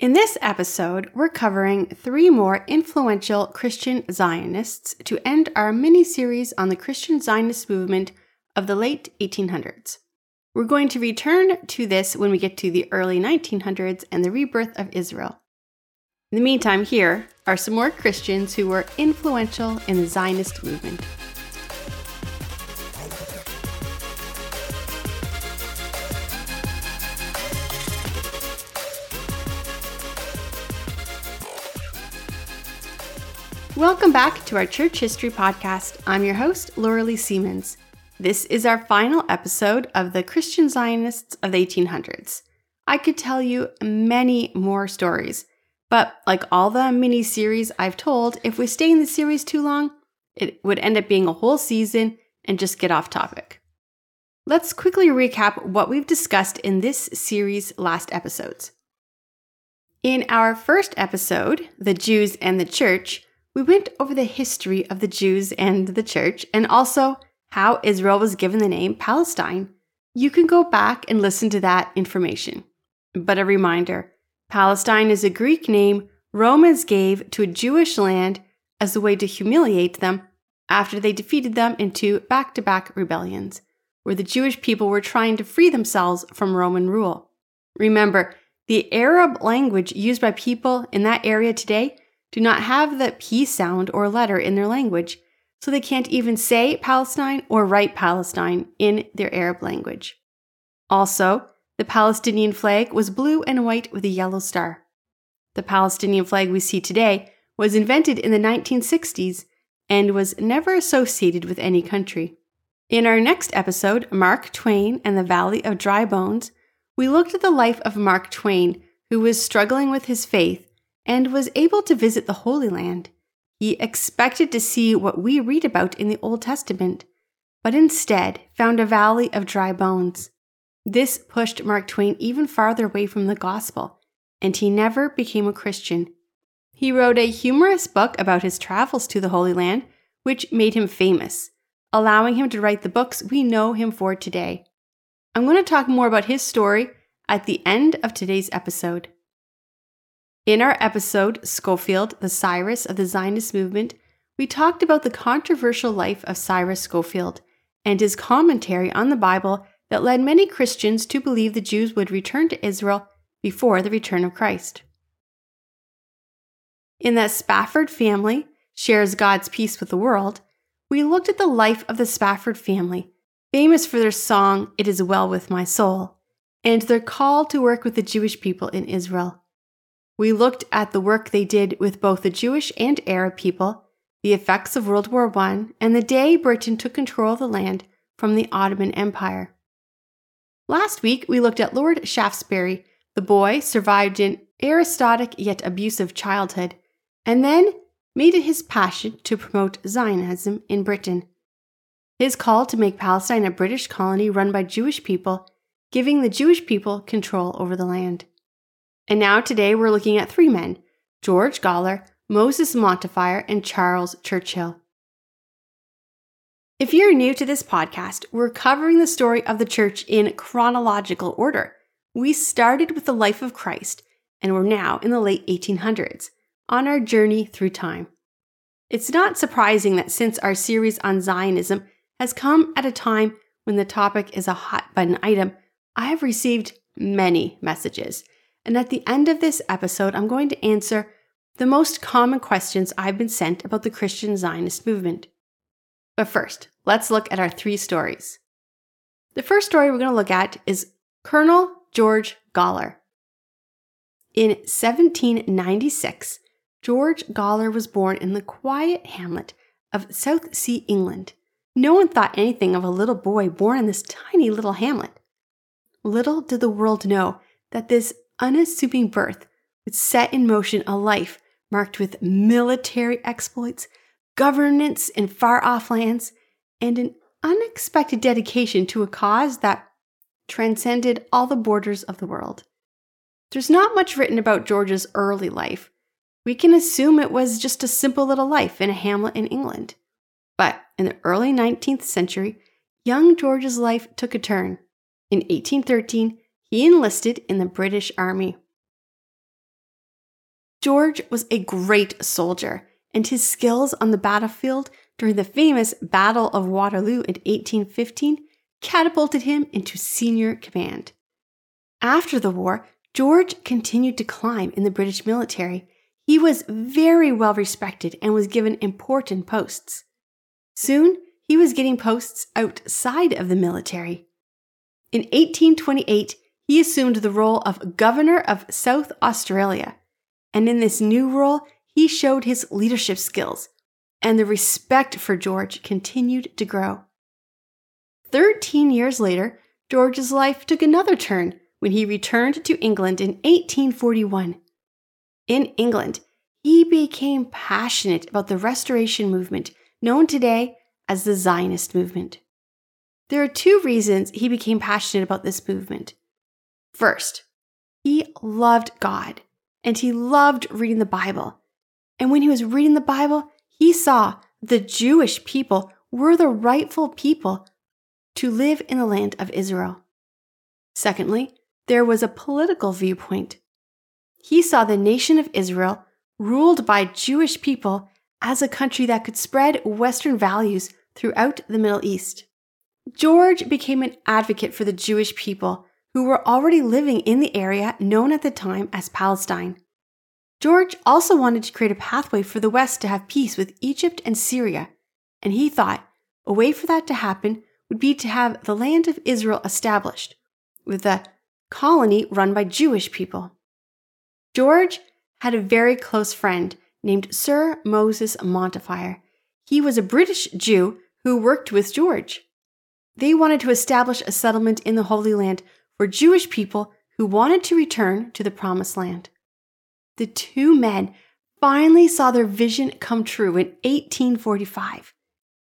In this episode, we're covering three more influential Christian Zionists to end our mini series on the Christian Zionist movement of the late 1800s. We're going to return to this when we get to the early 1900s and the rebirth of Israel. In the meantime, here are some more Christians who were influential in the Zionist movement. Welcome back to our Church History Podcast. I'm your host, Lorelee Siemens. This is our final episode of the Christian Zionists of the 1800s. I could tell you many more stories, but like all the mini series I've told, if we stay in the series too long, it would end up being a whole season and just get off topic. Let's quickly recap what we've discussed in this series' last episodes. In our first episode, The Jews and the Church, we went over the history of the Jews and the church and also how Israel was given the name Palestine. You can go back and listen to that information. But a reminder Palestine is a Greek name Romans gave to a Jewish land as a way to humiliate them after they defeated them in two back to back rebellions, where the Jewish people were trying to free themselves from Roman rule. Remember, the Arab language used by people in that area today do not have the P sound or letter in their language, so they can't even say Palestine or write Palestine in their Arab language. Also, the Palestinian flag was blue and white with a yellow star. The Palestinian flag we see today was invented in the 1960s and was never associated with any country. In our next episode, Mark Twain and the Valley of Dry Bones, we looked at the life of Mark Twain, who was struggling with his faith and was able to visit the Holy Land. He expected to see what we read about in the Old Testament, but instead found a valley of dry bones. This pushed Mark Twain even farther away from the gospel, and he never became a Christian. He wrote a humorous book about his travels to the Holy Land, which made him famous, allowing him to write the books we know him for today. I'm going to talk more about his story at the end of today's episode. In our episode, Scofield, the Cyrus of the Zionist movement, we talked about the controversial life of Cyrus Scofield and his commentary on the Bible that led many Christians to believe the Jews would return to Israel before the return of Christ. In that Spafford family shares God's peace with the world, we looked at the life of the Spafford family, famous for their song, It Is Well With My Soul, and their call to work with the Jewish people in Israel. We looked at the work they did with both the Jewish and Arab people, the effects of World War I, and the day Britain took control of the land from the Ottoman Empire. Last week, we looked at Lord Shaftesbury. The boy survived an aristocratic yet abusive childhood, and then made it his passion to promote Zionism in Britain. His call to make Palestine a British colony run by Jewish people, giving the Jewish people control over the land. And now today we're looking at three men George Gawler, Moses Montefiore, and Charles Churchill. If you're new to this podcast, we're covering the story of the church in chronological order. We started with the life of Christ, and we're now in the late 1800s on our journey through time. It's not surprising that since our series on Zionism has come at a time when the topic is a hot button item, I have received many messages and at the end of this episode, I'm going to answer the most common questions I've been sent about the Christian Zionist movement. But first, let's look at our three stories. The first story we're going to look at is Colonel George Gawler. In 1796, George Gawler was born in the quiet hamlet of Southsea, England. No one thought anything of a little boy born in this tiny little hamlet. Little did the world know that this unassuming birth would set in motion a life marked with military exploits, governance in far off lands, and an unexpected dedication to a cause that transcended all the borders of the world. There's not much written about George's early life. We can assume it was just a simple little life in a hamlet in England. But in the early 19th century, young George's life took a turn. In 1813, he enlisted in the British Army. George was a great soldier, and his skills on the battlefield during the famous Battle of Waterloo in 1815 catapulted him into senior command. After the war, George continued to climb in the British military. He was very well respected and was given important posts. Soon, he was getting posts outside of the military. In 1828, he assumed the role of Governor of South Australia, and in this new role, he showed his leadership skills, and the respect for George continued to grow. Thirteen years later, George's life took another turn when he returned to England in 1841. In England, he became passionate about the restoration movement, known today as the Zionist movement. There are two reasons he became passionate about this movement. First, he loved God and he loved reading the Bible. And when he was reading the Bible, he saw the Jewish people were the rightful people to live in the land of Israel. Secondly, there was a political viewpoint. He saw the nation of Israel, ruled by Jewish people, as a country that could spread Western values throughout the Middle East. George became an advocate for the Jewish people who were already living in the area known at the time as Palestine. George also wanted to create a pathway for the West to have peace with Egypt and Syria, and he thought a way for that to happen would be to have the land of Israel established, with a colony run by Jewish people. George had a very close friend named Sir Moses Montefiore. He was a British Jew who worked with George. They wanted to establish a settlement in the Holy Land for Jewish people who wanted to return to the Promised Land. The two men finally saw their vision come true in 1845.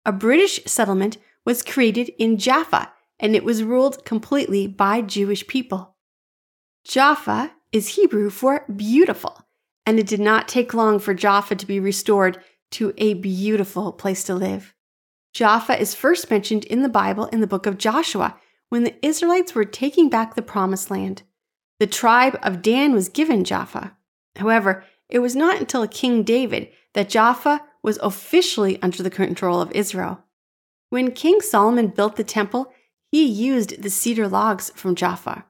A British settlement was created in Jaffa and it was ruled completely by Jewish people. Jaffa is Hebrew for beautiful, and it did not take long for Jaffa to be restored to a beautiful place to live. Jaffa is first mentioned in the Bible in the book of Joshua when the Israelites were taking back the promised land. The tribe of Dan was given Jaffa. However, it was not until King David that Jaffa was officially under the control of Israel. When King Solomon built the temple, he used the cedar logs from Jaffa.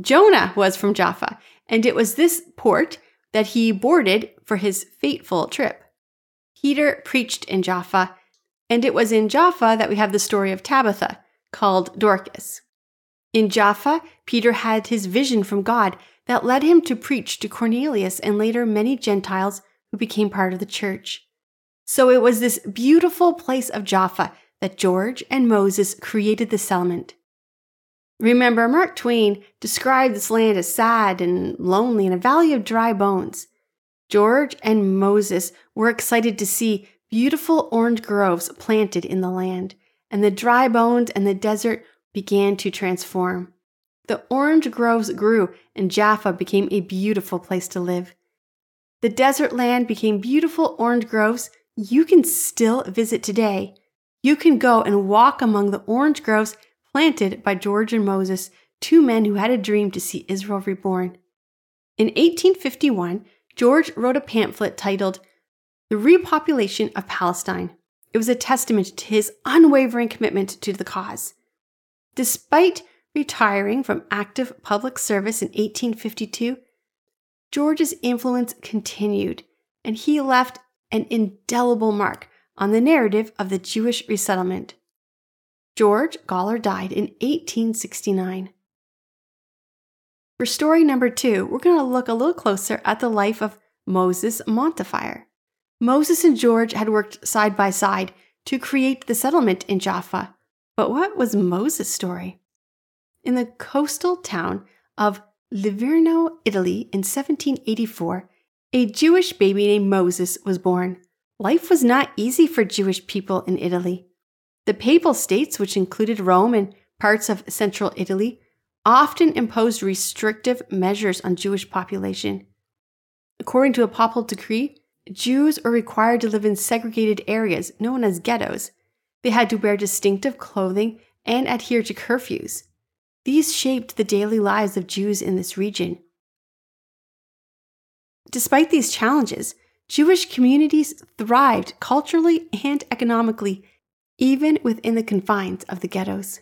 Jonah was from Jaffa, and it was this port that he boarded for his fateful trip. Peter preached in Jaffa, and it was in Jaffa that we have the story of Tabitha, called Dorcas. In Jaffa, Peter had his vision from God that led him to preach to Cornelius and later many Gentiles who became part of the church. So it was this beautiful place of Jaffa that George and Moses created the settlement. Remember, Mark Twain described this land as sad and lonely and a valley of dry bones. George and Moses were excited to see beautiful orange groves planted in the land, and the dry bones and the desert began to transform. The orange groves grew, and Jaffa became a beautiful place to live. The desert land became beautiful orange groves you can still visit today you can go and walk among the orange groves planted by George and Moses, two men who had a dream to see Israel reborn. In 1851, George wrote a pamphlet titled The Repopulation of Palestine. It was a testament to his unwavering commitment to the cause. Despite retiring from active public service in 1852, George's influence continued, and he left an indelible mark on the narrative of the Jewish resettlement. George Gawler died in 1869. For story number two, we're going to look a little closer at the life of Moses Montefiore. Moses and George had worked side by side to create the settlement in Jaffa. But what was Moses' story? In the coastal town of Livorno, Italy, in 1784, a Jewish baby named Moses was born. Life was not easy for Jewish people in Italy. The papal states, which included Rome and parts of central Italy, often imposed restrictive measures on Jewish population. According to a papal decree, Jews were required to live in segregated areas known as ghettos. They had to wear distinctive clothing and adhere to curfews. These shaped the daily lives of Jews in this region. Despite these challenges, Jewish communities thrived culturally and economically, even within the confines of the ghettos.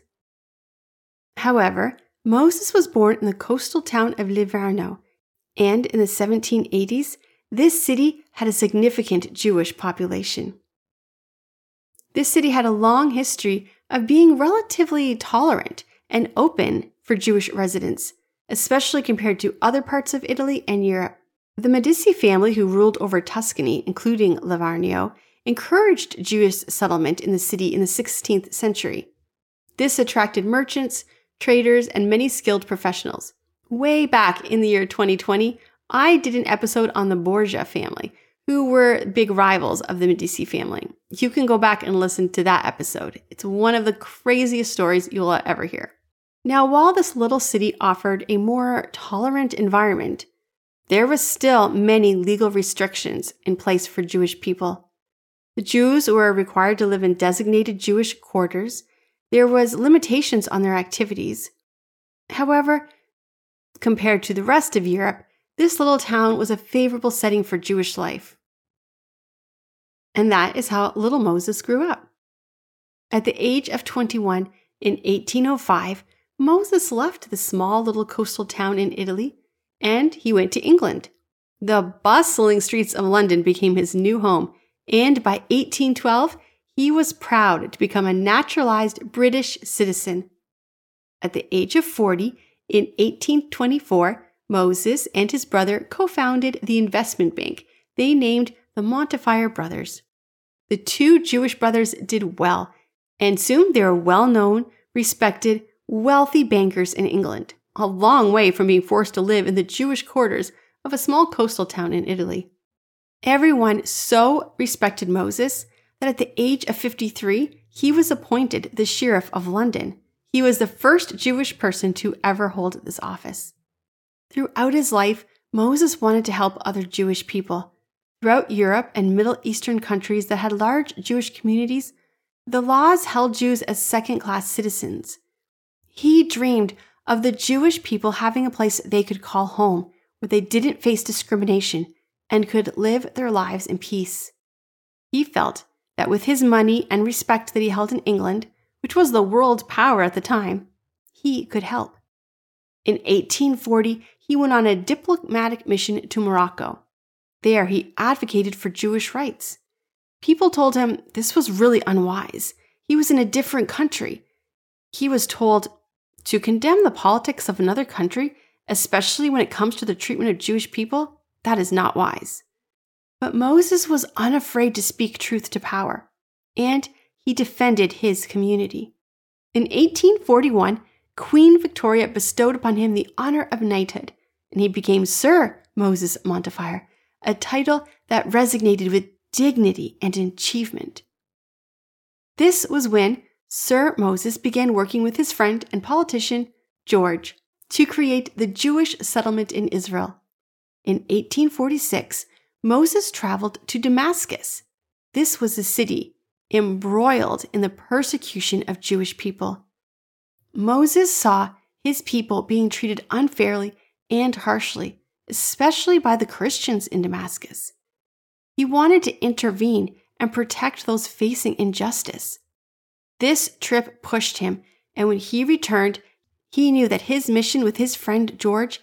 However, Moses was born in the coastal town of Livorno, and in the 1780s, this city had a significant Jewish population. This city had a long history of being relatively tolerant and open for Jewish residents, especially compared to other parts of Italy and Europe. The Medici family, who ruled over Tuscany, including Livorno, encouraged Jewish settlement in the city in the 16th century. This attracted merchants, traders, and many skilled professionals. Way back in the year 2020, I did an episode on the Borgia family, who were big rivals of the Medici family. You can go back and listen to that episode. It's one of the craziest stories you'll ever hear. Now, while this little city offered a more tolerant environment, there was still many legal restrictions in place for Jewish people. The Jews were required to live in designated Jewish quarters. There was limitations on their activities. However, compared to the rest of Europe, this little town was a favorable setting for Jewish life. And that is how little Moses grew up. At the age of 21 in 1805, Moses left the small little coastal town in Italy and he went to England. The bustling streets of London became his new home, and by 1812, he was proud to become a naturalized British citizen. At the age of 40, in 1824, Moses and his brother co founded the investment bank they named the Montefiore Brothers. The two Jewish brothers did well, and soon they were well known, respected, wealthy bankers in England a long way from being forced to live in the Jewish quarters of a small coastal town in Italy. Everyone so respected Moses that at the age of 53, he was appointed the Sheriff of London. He was the first Jewish person to ever hold this office. Throughout his life, Moses wanted to help other Jewish people. Throughout Europe and Middle Eastern countries that had large Jewish communities, the laws held Jews as second class citizens. He dreamed of the Jewish people having a place they could call home, where they didn't face discrimination and could live their lives in peace. He felt that with his money and respect that he held in England, which was the world power at the time, he could help. In 1840, he went on a diplomatic mission to Morocco. There, he advocated for Jewish rights. People told him this was really unwise. He was in a different country. He was told to condemn the politics of another country, especially when it comes to the treatment of Jewish people, that is not wise. But Moses was unafraid to speak truth to power, and he defended his community. In 1841, Queen Victoria bestowed upon him the honor of knighthood, and he became Sir Moses Montefiore, a title that resonated with dignity and achievement. This was when Sir Moses began working with his friend and politician, George, to create the Jewish settlement in Israel. In 1846, Moses traveled to Damascus. This was a city embroiled in the persecution of Jewish people. Moses saw his people being treated unfairly and harshly, especially by the Christians in Damascus. He wanted to intervene and protect those facing injustice. This trip pushed him, and when he returned, he knew that his mission with his friend George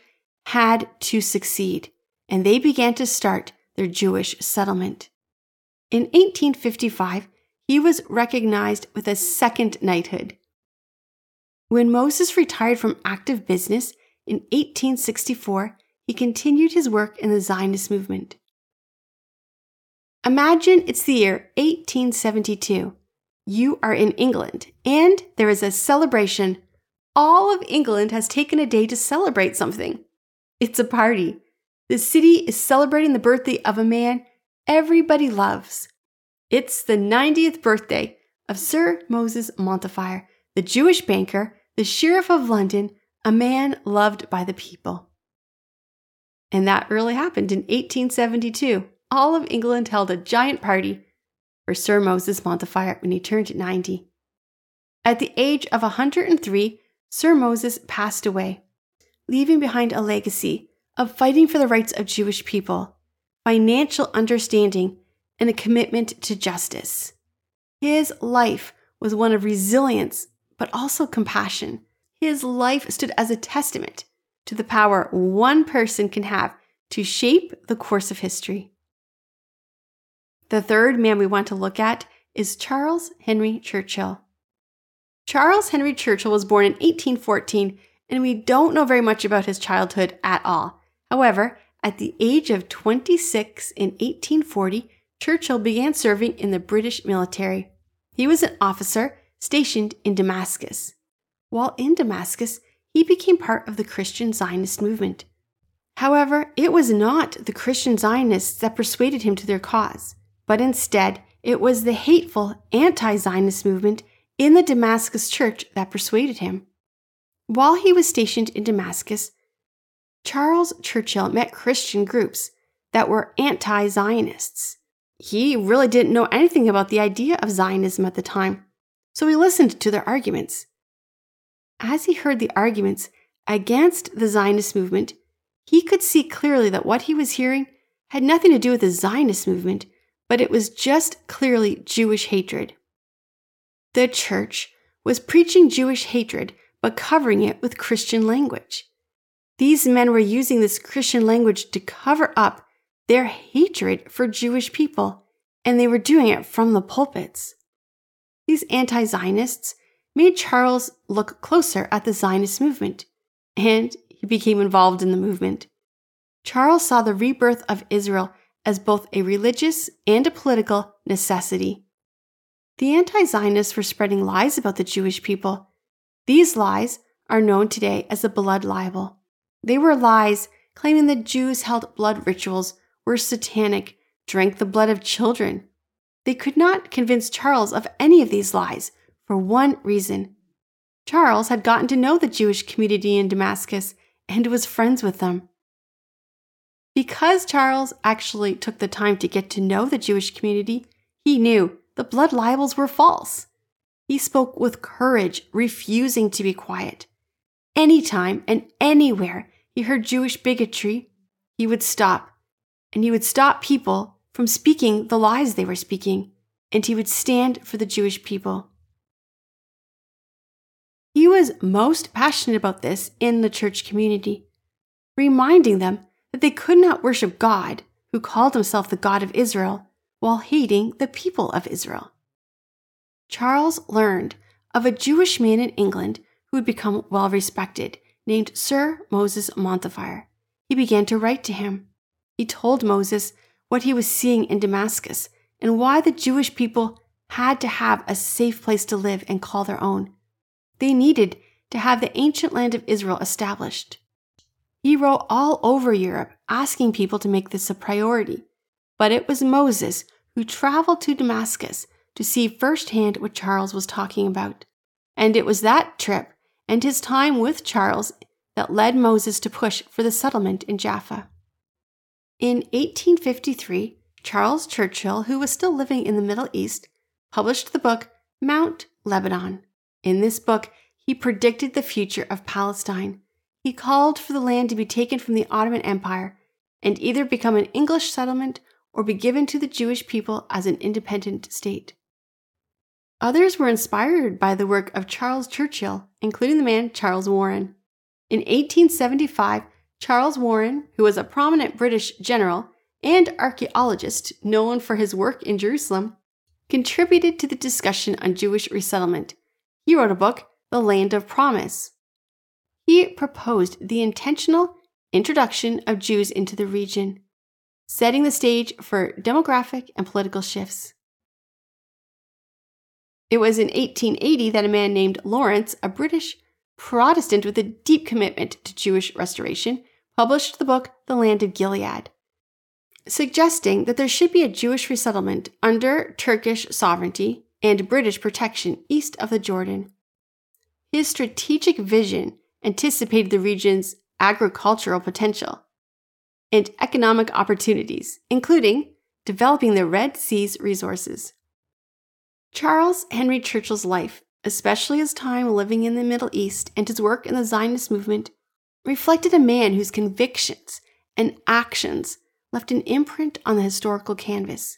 had to succeed, and they began to start their Jewish settlement. In 1855, he was recognized with a second knighthood. When Moses retired from active business in 1864, he continued his work in the Zionist movement. Imagine it's the year 1872 you are in England and there is a celebration. All of England has taken a day to celebrate something. It's a party. The city is celebrating the birthday of a man everybody loves. It's the 90th birthday of Sir Moses Montefiore, the Jewish banker, the Sheriff of London, a man loved by the people. And that really happened in 1872. All of England held a giant party for Sir Moses Montefiore when he turned 90. At the age of 103, Sir Moses passed away, leaving behind a legacy of fighting for the rights of Jewish people, financial understanding, and a commitment to justice. His life was one of resilience, but also compassion. His life stood as a testament to the power one person can have to shape the course of history. The third man we want to look at is Charles Henry Churchill. Charles Henry Churchill was born in 1814, and we don't know very much about his childhood at all. However, at the age of 26 in 1840, Churchill began serving in the British military. He was an officer stationed in Damascus. While in Damascus, he became part of the Christian Zionist movement. However, it was not the Christian Zionists that persuaded him to their cause, but instead, it was the hateful anti Zionist movement in the Damascus church that persuaded him. While he was stationed in Damascus, Charles Churchill met Christian groups that were anti Zionists. He really didn't know anything about the idea of Zionism at the time, so he listened to their arguments. As he heard the arguments against the Zionist movement, he could see clearly that what he was hearing had nothing to do with the Zionist movement, but it was just clearly Jewish hatred. The church was preaching Jewish hatred, but covering it with Christian language. These men were using this Christian language to cover up their hatred for Jewish people, and they were doing it from the pulpits. These anti Zionists made Charles look closer at the Zionist movement, and he became involved in the movement. Charles saw the rebirth of Israel as both a religious and a political necessity. The anti Zionists were spreading lies about the Jewish people. These lies are known today as the blood libel. They were lies claiming that Jews held blood rituals, were satanic, drank the blood of children. They could not convince Charles of any of these lies for one reason. Charles had gotten to know the Jewish community in Damascus and was friends with them. Because Charles actually took the time to get to know the Jewish community, he knew the blood libels were false. He spoke with courage, refusing to be quiet. Anytime and anywhere he heard Jewish bigotry, he would stop, and he would stop people from speaking the lies they were speaking, and he would stand for the Jewish people. He was most passionate about this in the church community, reminding them that they could not worship God, who called himself the God of Israel, while hating the people of Israel. Charles learned of a Jewish man in England who had become well respected named Sir Moses Montefiore. He began to write to him. He told Moses what he was seeing in Damascus and why the Jewish people had to have a safe place to live and call their own. They needed to have the ancient land of Israel established. He wrote all over Europe asking people to make this a priority. But it was Moses who traveled to Damascus to see firsthand what Charles was talking about. And it was that trip and his time with Charles that led Moses to push for the settlement in Jaffa. In 1853, Charles Churchill, who was still living in the Middle East, published the book Mount Lebanon. In this book, he predicted the future of Palestine. He called for the land to be taken from the Ottoman Empire and either become an English settlement or be given to the Jewish people as an independent state. Others were inspired by the work of Charles Churchill, including the man Charles Warren. In 1875, Charles Warren, who was a prominent British general and archaeologist known for his work in Jerusalem, contributed to the discussion on Jewish resettlement. He wrote a book, The Land of Promise. He proposed the intentional introduction of Jews into the region, setting the stage for demographic and political shifts. It was in 1880 that a man named Lawrence, a British Protestant with a deep commitment to Jewish restoration, published the book The Land of Gilead, suggesting that there should be a Jewish resettlement under Turkish sovereignty and British protection east of the Jordan. His strategic vision anticipated the region's agricultural potential and economic opportunities, including developing the Red Sea's resources. Charles Henry Churchill's life, especially his time living in the Middle East and his work in the Zionist movement, reflected a man whose convictions and actions left an imprint on the historical canvas.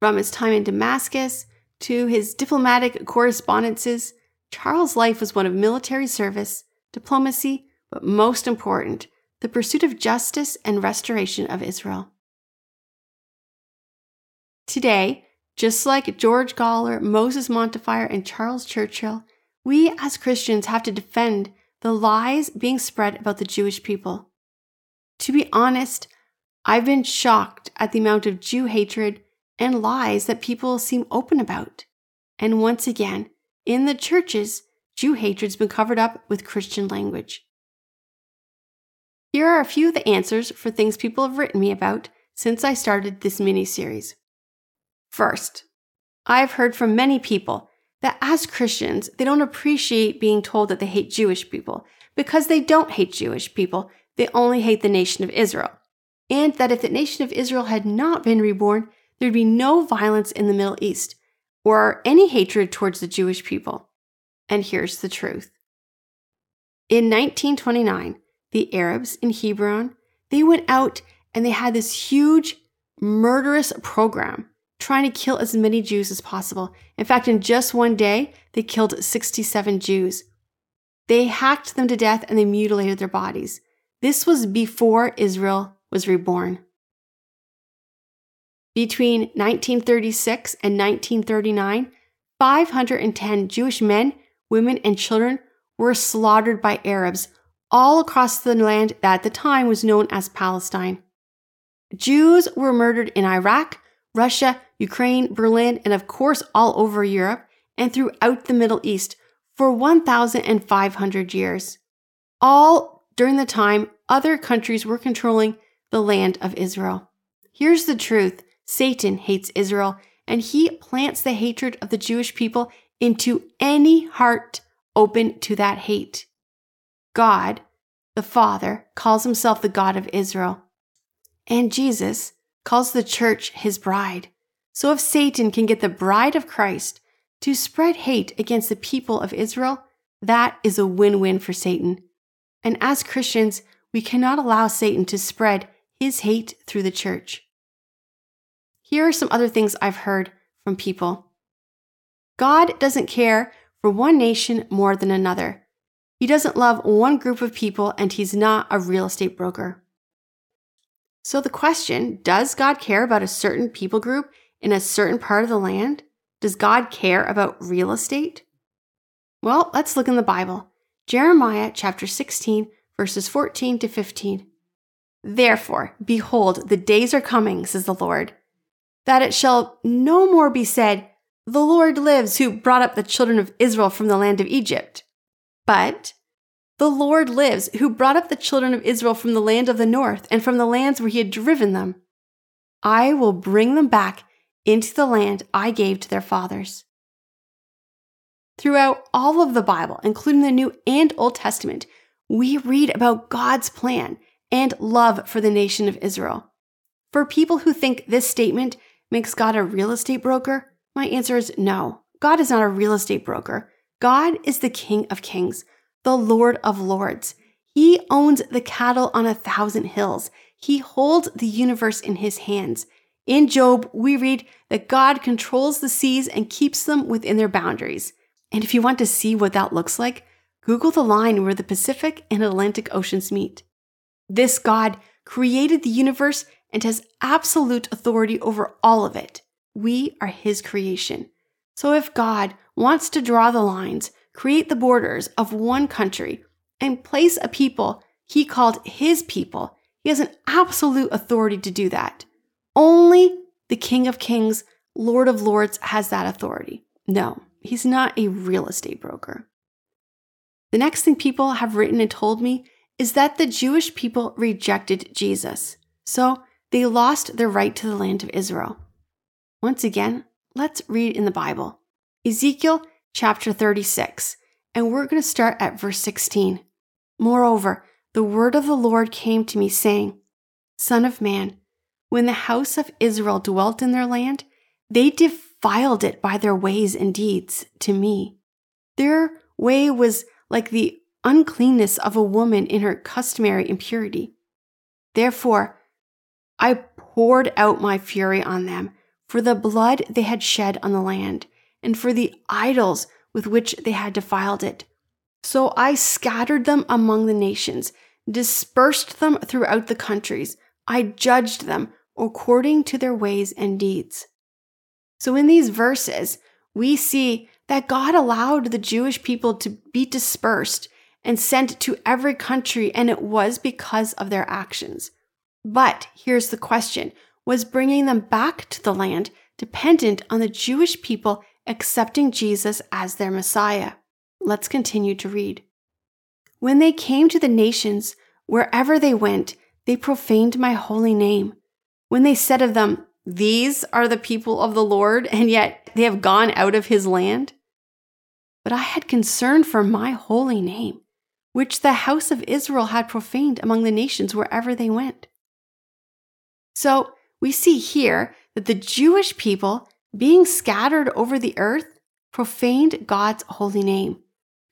From his time in Damascus to his diplomatic correspondences, Charles' life was one of military service, diplomacy, but most important, the pursuit of justice and restoration of Israel. Today, just like George Gawler, Moses Montefiore, and Charles Churchill, we as Christians have to defend the lies being spread about the Jewish people. To be honest, I've been shocked at the amount of Jew hatred and lies that people seem open about. And once again, in the churches, Jew hatred's been covered up with Christian language. Here are a few of the answers for things people have written me about since I started this mini series. First, I've heard from many people that as Christians, they don't appreciate being told that they hate Jewish people because they don't hate Jewish people, they only hate the nation of Israel. And that if the nation of Israel had not been reborn, there'd be no violence in the Middle East or any hatred towards the Jewish people. And here's the truth. In 1929, the Arabs in Hebron, they went out and they had this huge murderous program trying to kill as many Jews as possible. In fact, in just one day, they killed 67 Jews. They hacked them to death and they mutilated their bodies. This was before Israel was reborn. Between 1936 and 1939, 510 Jewish men, women, and children were slaughtered by Arabs all across the land that at the time was known as Palestine. Jews were murdered in Iraq, Russia, Ukraine, Berlin, and of course all over Europe and throughout the Middle East for 1,500 years. All during the time other countries were controlling the land of Israel. Here's the truth Satan hates Israel, and he plants the hatred of the Jewish people into any heart open to that hate. God, the Father, calls himself the God of Israel, and Jesus calls the church his bride. So if Satan can get the bride of Christ to spread hate against the people of Israel, that is a win win for Satan. And as Christians, we cannot allow Satan to spread his hate through the church. Here are some other things I've heard from people God doesn't care for one nation more than another. He doesn't love one group of people, and he's not a real estate broker. So, the question does God care about a certain people group in a certain part of the land? Does God care about real estate? Well, let's look in the Bible. Jeremiah chapter 16, verses 14 to 15. Therefore, behold, the days are coming, says the Lord, that it shall no more be said, The Lord lives who brought up the children of Israel from the land of Egypt. But, The Lord lives who brought up the children of Israel from the land of the north and from the lands where he had driven them. I will bring them back into the land I gave to their fathers. Throughout all of the Bible, including the New and Old Testament, we read about God's plan and love for the nation of Israel. For people who think this statement makes God a real estate broker? My answer is no. God is not a real estate broker. God is the King of Kings, the Lord of Lords. He owns the cattle on a thousand hills. He holds the universe in his hands. In Job, we read that God controls the seas and keeps them within their boundaries. And if you want to see what that looks like, Google the line where the Pacific and Atlantic Oceans meet. This God created the universe and has absolute authority over all of it. We are His creation. So if God wants to draw the lines, create the borders of one country, and place a people He called His people, He has an absolute authority to do that. Only the King of Kings, Lord of Lords has that authority. No, He's not a real estate broker. The next thing people have written and told me is that the Jewish people rejected Jesus. So they lost their right to the land of Israel. Once again, let's read in the Bible Ezekiel chapter 36, and we're going to start at verse 16. Moreover, the word of the Lord came to me, saying, Son of man, when the house of Israel dwelt in their land, they defiled it by their ways and deeds to me. Their way was like the uncleanness of a woman in her customary impurity. Therefore, I poured out my fury on them for the blood they had shed on the land, and for the idols with which they had defiled it. So I scattered them among the nations, dispersed them throughout the countries. I judged them according to their ways and deeds. So in these verses, we see that God allowed the Jewish people to be dispersed and sent to every country, and it was because of their actions. But here's the question was bringing them back to the land dependent on the Jewish people accepting Jesus as their Messiah. Let's continue to read. When they came to the nations, wherever they went, they profaned my holy name. When they said of them, These are the people of the Lord, and yet they have gone out of his land. But I had concern for my holy name, which the house of Israel had profaned among the nations wherever they went. So we see here that the Jewish people, being scattered over the earth, profaned God's holy name.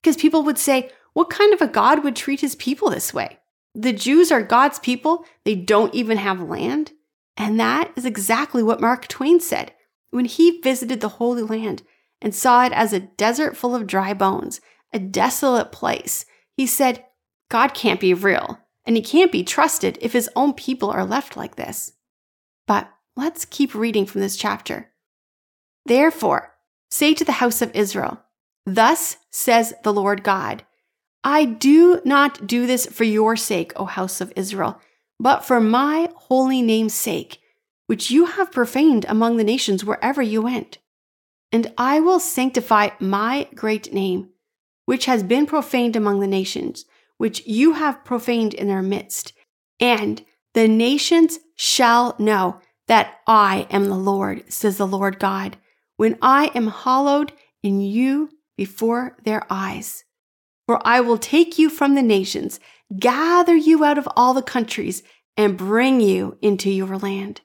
Because people would say, what kind of a God would treat his people this way? The Jews are God's people, they don't even have land. And that is exactly what Mark Twain said when he visited the Holy Land and saw it as a desert full of dry bones, a desolate place. He said, God can't be real, and he can't be trusted if his own people are left like this. But let's keep reading from this chapter. Therefore, say to the house of Israel, Thus says the Lord God, I do not do this for your sake, O house of Israel, but for my holy name's sake, which you have profaned among the nations wherever you went. And I will sanctify my great name, which has been profaned among the nations, which you have profaned in their midst. And the nations shall know that I am the Lord, says the Lord God, when I am hallowed in you before their eyes. For I will take you from the nations, gather you out of all the countries, and bring you into your land.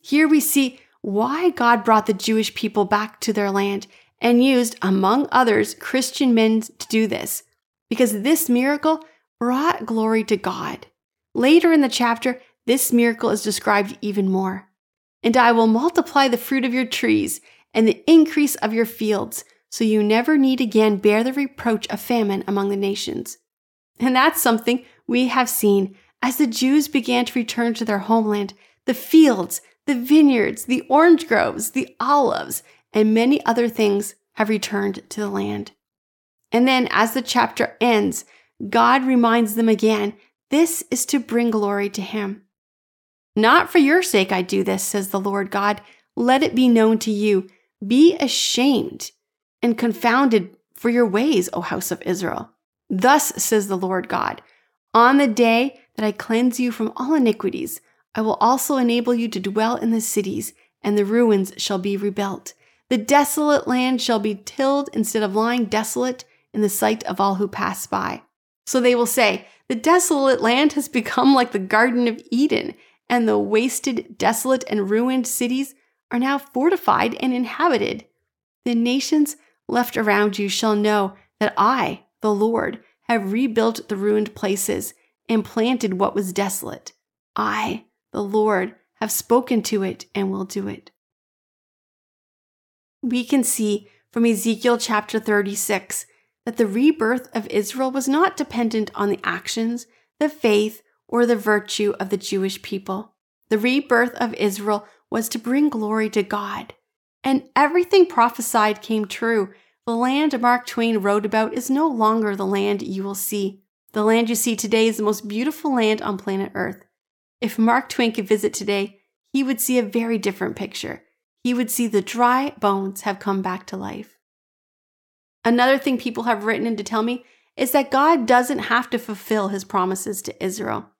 Here we see why God brought the Jewish people back to their land and used, among others, Christian men to do this, because this miracle brought glory to God. Later in the chapter, this miracle is described even more. And I will multiply the fruit of your trees and the increase of your fields, so you never need again bear the reproach of famine among the nations. And that's something we have seen as the Jews began to return to their homeland. The fields, the vineyards, the orange groves, the olives, and many other things have returned to the land. And then, as the chapter ends, God reminds them again this is to bring glory to Him. Not for your sake I do this, says the Lord God. Let it be known to you. Be ashamed and confounded for your ways, O house of Israel. Thus says the Lord God On the day that I cleanse you from all iniquities, I will also enable you to dwell in the cities, and the ruins shall be rebuilt. The desolate land shall be tilled instead of lying desolate in the sight of all who pass by. So they will say, The desolate land has become like the Garden of Eden and the wasted, desolate, and ruined cities are now fortified and inhabited. The nations left around you shall know that I, the Lord, have rebuilt the ruined places and planted what was desolate. I, the Lord, have spoken to it and will do it. We can see from Ezekiel chapter 36 that the rebirth of Israel was not dependent on the actions, the faith, or the virtue of the Jewish people. The rebirth of Israel was to bring glory to God. And everything prophesied came true. The land Mark Twain wrote about is no longer the land you will see. The land you see today is the most beautiful land on planet Earth. If Mark Twain could visit today, he would see a very different picture. He would see the dry bones have come back to life. Another thing people have written in to tell me is that God doesn't have to fulfill his promises to Israel.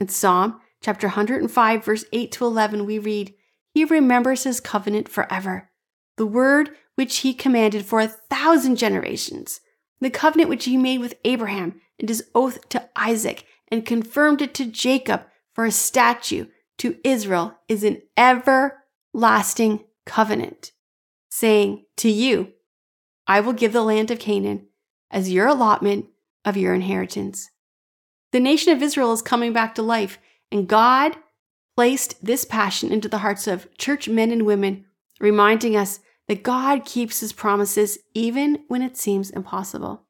In Psalm chapter 105, verse 8 to 11, we read, He remembers his covenant forever, the word which he commanded for a thousand generations, the covenant which he made with Abraham and his oath to Isaac, and confirmed it to Jacob for a statute to Israel is an everlasting covenant, saying, To you, I will give the land of Canaan as your allotment of your inheritance. The nation of Israel is coming back to life, and God placed this passion into the hearts of church men and women, reminding us that God keeps his promises even when it seems impossible.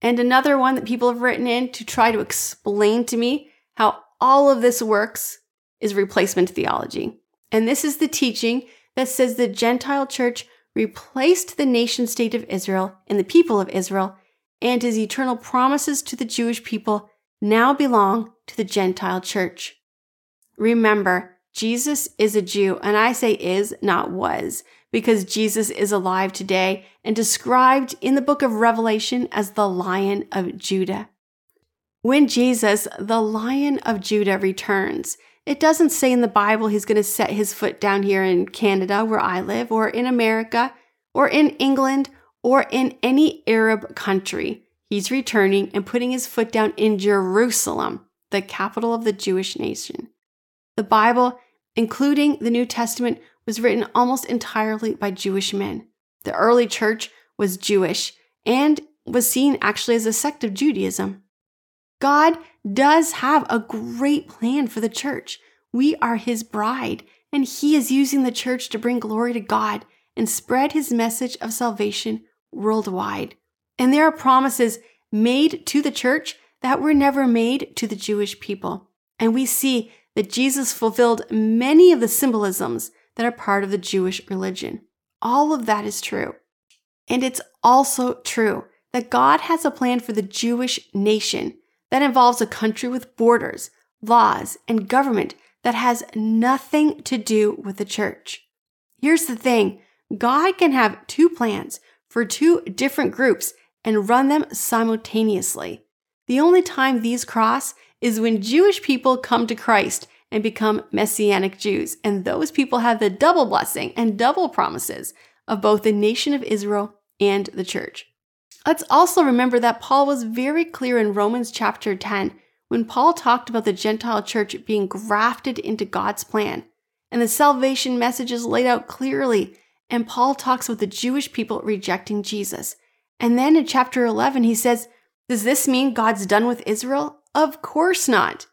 And another one that people have written in to try to explain to me how all of this works is replacement theology. And this is the teaching that says the Gentile church replaced the nation state of Israel and the people of Israel, and his eternal promises to the Jewish people now belong to the Gentile church. Remember, Jesus is a Jew, and I say is, not was, because Jesus is alive today and described in the book of Revelation as the Lion of Judah. When Jesus, the Lion of Judah, returns, it doesn't say in the Bible he's going to set his foot down here in Canada, where I live, or in America, or in England, or in any Arab country. He's returning and putting his foot down in Jerusalem, the capital of the Jewish nation. The Bible, including the New Testament, was written almost entirely by Jewish men. The early church was Jewish and was seen actually as a sect of Judaism. God does have a great plan for the church. We are his bride, and he is using the church to bring glory to God and spread his message of salvation worldwide. And there are promises made to the church that were never made to the Jewish people. And we see that Jesus fulfilled many of the symbolisms that are part of the Jewish religion. All of that is true. And it's also true that God has a plan for the Jewish nation that involves a country with borders, laws, and government that has nothing to do with the church. Here's the thing God can have two plans for two different groups and run them simultaneously. The only time these cross is when Jewish people come to Christ and become Messianic Jews, and those people have the double blessing and double promises of both the nation of Israel and the church. Let's also remember that Paul was very clear in Romans chapter 10 when Paul talked about the Gentile church being grafted into God's plan. And the salvation message is laid out clearly. And Paul talks about the Jewish people rejecting Jesus. And then in chapter 11, he says, Does this mean God's done with Israel? Of course not.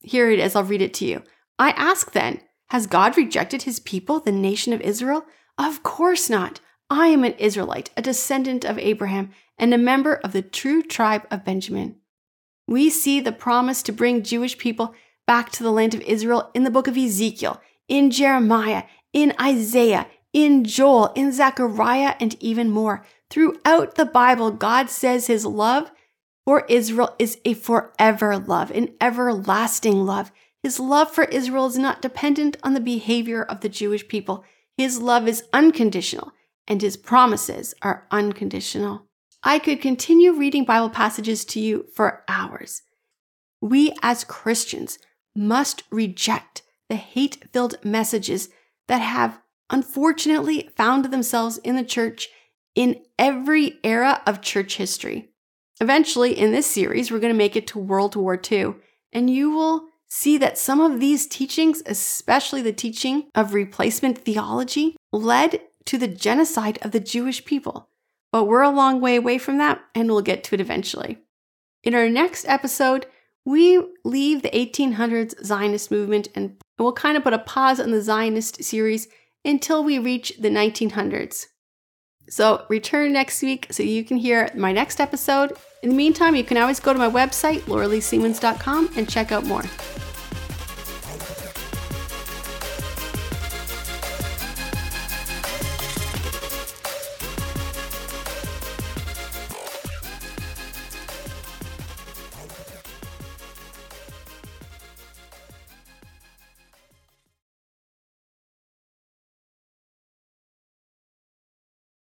Here it is, I'll read it to you. I ask then, has God rejected his people, the nation of Israel? Of course not. I am an Israelite, a descendant of Abraham, and a member of the true tribe of Benjamin. We see the promise to bring Jewish people back to the land of Israel in the book of Ezekiel, in Jeremiah, in Isaiah, in Joel, in Zechariah, and even more. Throughout the Bible, God says his love for Israel is a forever love, an everlasting love. His love for Israel is not dependent on the behavior of the Jewish people. His love is unconditional and his promises are unconditional. I could continue reading Bible passages to you for hours. We as Christians must reject the hate filled messages that have unfortunately found themselves in the church in every era of church history. Eventually, in this series, we're going to make it to World War II, and you will see that some of these teachings, especially the teaching of replacement theology, led to the genocide of the Jewish people. But we're a long way away from that, and we'll get to it eventually. In our next episode, we leave the 1800s Zionist movement and we'll kind of put a pause on the Zionist series until we reach the 1900s. So return next week so you can hear my next episode. In the meantime, you can always go to my website, loreleesiemens.com, and check out more.